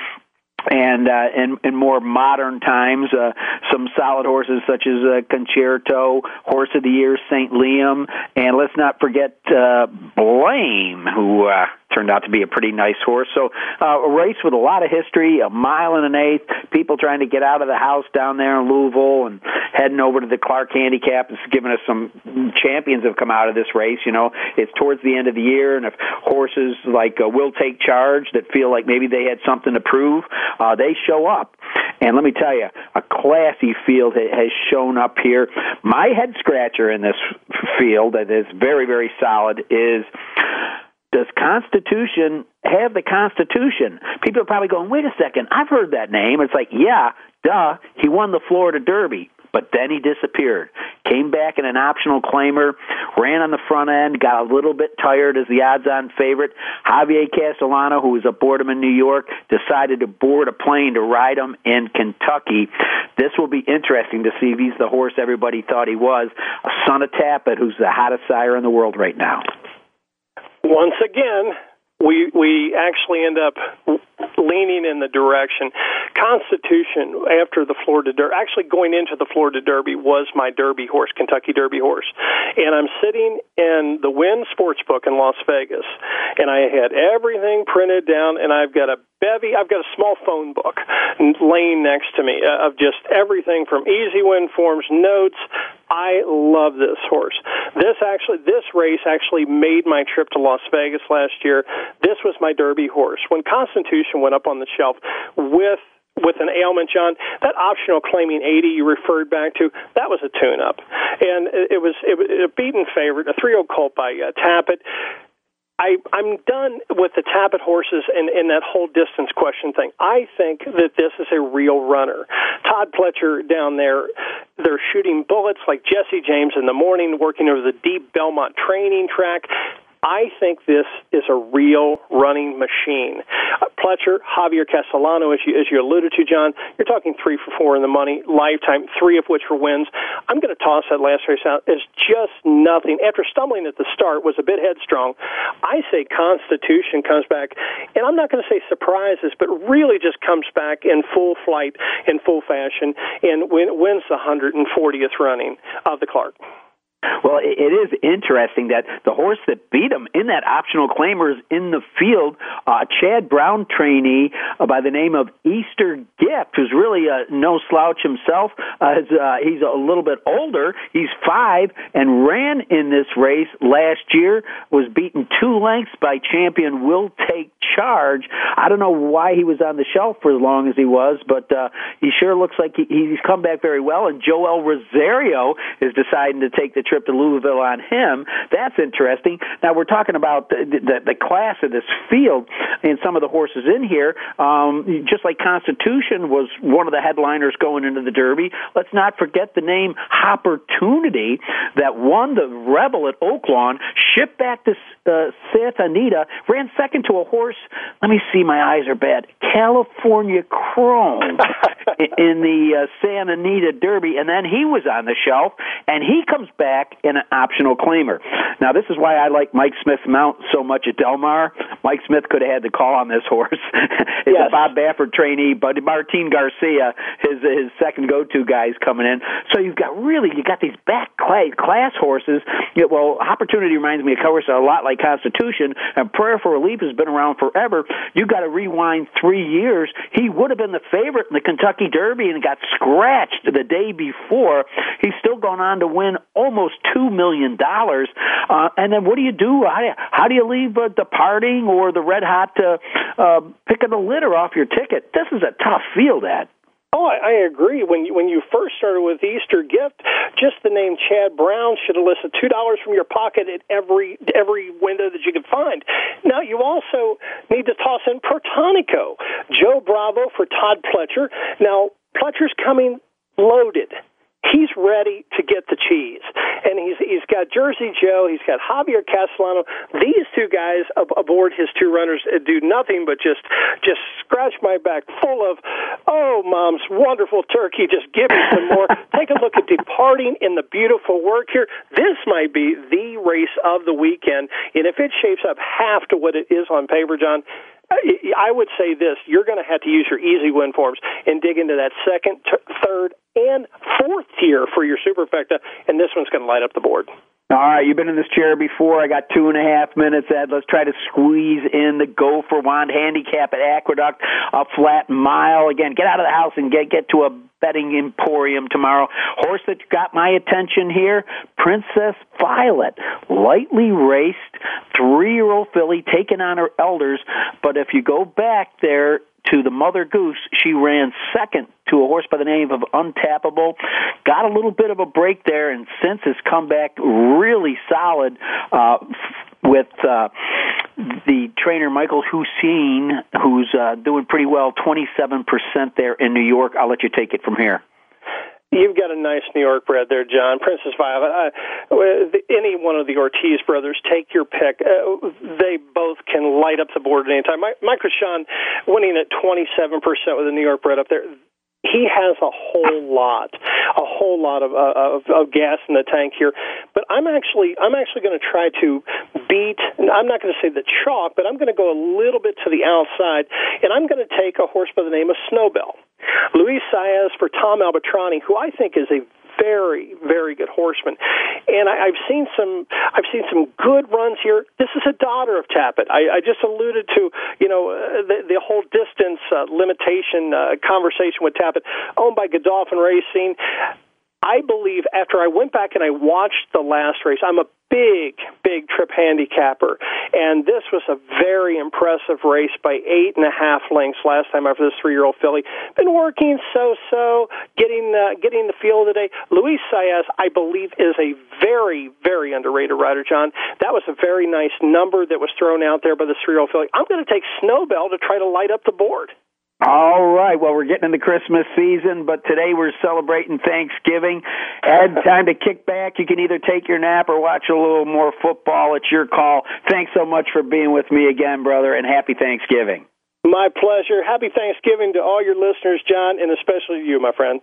and uh, in, in more modern times, uh, some solid horses such as uh, Concerto, Horse of the Year, St. Liam, and let's not forget uh, Blame, who uh, turned out to be a pretty nice horse. So uh, a race with a lot of history, a mile and an eighth, people trying to get out of the house down there in Louisville and heading over to the Clark Handicap. It's given us some champions have come out of this race. You know, it's towards the end of the year, and if horses like uh, Will Take Charge that feel like maybe they had something to prove, uh, they show up. And let me tell you, a classy field has shown up here. My head scratcher in this field that is very, very solid is does Constitution have the Constitution? People are probably going, wait a second, I've heard that name. It's like, yeah, duh, he won the Florida Derby. But then he disappeared. Came back in an optional claimer, ran on the front end, got a little bit tired as the odds on favorite. Javier Castellano, who was aboard him in New York, decided to board a plane to ride him in Kentucky. This will be interesting to see if he's the horse everybody thought he was. A son of Tapit, who's the hottest sire in the world right now. Once again, we we actually end up leaning in the direction Constitution after the Florida Derby. Actually, going into the Florida Derby was my Derby horse, Kentucky Derby horse, and I'm sitting in the Wynn Sportsbook in Las Vegas, and I had everything printed down, and I've got a bevy. I've got a small phone book laying next to me uh, of just everything from easy win forms, notes. I love this horse. This actually, this race actually made my trip to Las Vegas last year. This was my Derby horse. When Constitution went up on the shelf with with an ailment, John, that optional claiming 80 you referred back to, that was a tune-up, and it, was it was a beaten favorite, a three-year-old colt by uh, Tapit. I, I'm done with the Tapit horses and, and that whole distance question thing. I think that this is a real runner. Todd Pletcher down there, they're shooting bullets like Jesse James in the morning, working over the deep Belmont training track. I think this is a real running machine. Uh, Pletcher, Javier Castellano, as you, as you alluded to, John, you're talking three for four in the money, lifetime, three of which were wins. I'm going to toss that last race out as just nothing. After stumbling at the start, was a bit headstrong. I say Constitution comes back, and I'm not going to say surprises, but really just comes back in full flight, in full fashion, and win, wins the 140th running of the Clark. Well, it is interesting that the horse that beat him in that optional claimer is in the field. Uh, Chad Brown trainee uh, by the name of Easter Gift, who's really uh, no slouch himself. Uh, uh, he's a little bit older. He's five and ran in this race last year. Was beaten two lengths by champion Will Take Charge. I don't know why he was on the shelf for as long as he was, but uh, he sure looks like he, he's come back very well. And Joel Rosario is deciding to take the trip to Louisville on him. That's interesting. Now we're talking about the, the, the class of this field and some of the horses in here. Um, just like Constitution was one of the headliners going into the Derby. Let's not forget the name Hoppertunity that won the Rebel at Oaklawn, shipped back to uh, Santa Anita, ran second to a horse. Let me see, my eyes are bad. California Chrome <laughs> in the uh, Santa Anita Derby, and then he was on the shelf, and he comes back back in an optional claimer. Now, this is why I like Mike Smith's mount so much at Del Mar. Mike Smith could have had the call on this <laughs> horse. it's yes. a Bob Baffert trainee, but Martin Garcia, his his second go-to guys coming in. So you've got really you got these back class horses. well, Hoppertunity reminds me of course a lot like Constitution, and Prayer for Relief has been around forever. You got to rewind three years. He would have been the favorite in the Kentucky Derby and got scratched the day before. He's still gone on to win almost two million dollars. Uh, and then what do you do? How do you, how do you leave uh, departing or the red hot uh, uh, picking the litter off your ticket? This is a tough field, Ed. Oh, I, I agree. When you, when you first started with Easter Gift, just the name Chad Brown should elicit two dollars from your pocket at every every window that you could find. Now you also need to toss in Protonico, Joe Bravo for Todd Pletcher. Now Pletcher's coming loaded he's ready to get the cheese. And he's he's got Jersey Joe, he's got Javier Castellano. These two guys ab- aboard his two runners uh, do nothing but just just scratch my back full of oh mom's wonderful turkey, just give me some more. <laughs> Take a look at departing in the beautiful work here. This might be the race of the weekend. And if it shapes up half to what it is on paper, John, I would say this: you're going to have to use your easy win forms and dig into that second, t- third, and fourth tier for your superfecta, and this one's going to light up the board. All right, you've been in this chair before. I got two and a half minutes, Ed. Let's try to squeeze in the go for wand handicap at Aqueduct, a flat mile. Again, get out of the house and get get to a betting emporium tomorrow. Horse that got my attention here, Princess Violet, lightly raced, three-year-old filly taking on her elders. But if you go back there to the Mother Goose, she ran second to a horse by the name of Untappable. Got a little bit of a break there, and since has come back really solid uh, with uh, the trainer Michael Hushion, who's uh, doing pretty well, 27% there in New York. I'll let you take it from here. You've got a nice New York bred there, John. Princess Violet. Uh, any one of the Ortiz brothers, take your pick. Uh, they both can light up the board at any time. Mike Rashawn winning at 27% with the New York bred up there he has a whole lot, a whole lot of, uh, of of gas in the tank here. But I'm actually I'm actually going to try to beat. I'm not going to say the chalk, but I'm going to go a little bit to the outside, and I'm going to take a horse by the name of Snowbell. Luis Saez for Tom Albertrani, who I think is a very, very good horseman. And I, I've seen some, I've seen some good runs here. This is a daughter of Tapit. I, I just alluded to, you know, uh, the, the whole distance uh, limitation uh, conversation with Tapit, owned by Godolphin Racing. I believe after I went back and I watched the last race, I'm a big, big trip handicapper. And this was a very impressive race by eight and a half lengths last time after this three year old filly. Been working so so, getting uh, getting the feel of the day. Luis Saez, I believe, is a very, very underrated rider, John. That was a very nice number that was thrown out there by the three year old filly. I'm going to take Snowbell to try to light up the board. All right. Well, we're getting into Christmas season, but today we're celebrating Thanksgiving. Ed, <laughs> time to kick back. You can either take your nap or watch a little more football. It's your call. Thanks so much for being with me again, brother, and happy Thanksgiving. My pleasure. Happy Thanksgiving to all your listeners, John, and especially you, my friend.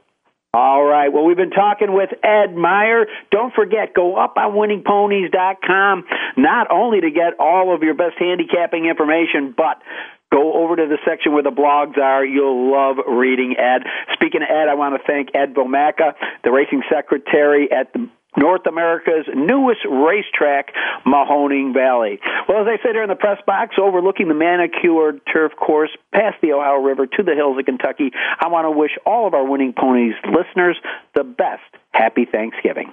All right. Well, we've been talking with Ed Meyer. Don't forget, go up on winningponies.com, not only to get all of your best handicapping information, but Go over to the section where the blogs are. You'll love reading Ed. Speaking of Ed, I want to thank Ed Vomacka, the racing secretary at the North America's newest racetrack, Mahoning Valley. Well, as I sit here in the press box overlooking the manicured turf course past the Ohio River to the hills of Kentucky, I want to wish all of our Winning Ponies listeners the best. Happy Thanksgiving.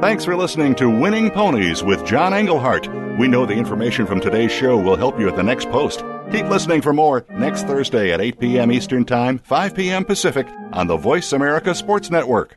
Thanks for listening to Winning Ponies with John Englehart. We know the information from today's show will help you at the next post. Keep listening for more next Thursday at 8 p.m. Eastern Time, 5 p.m. Pacific on the Voice America Sports Network.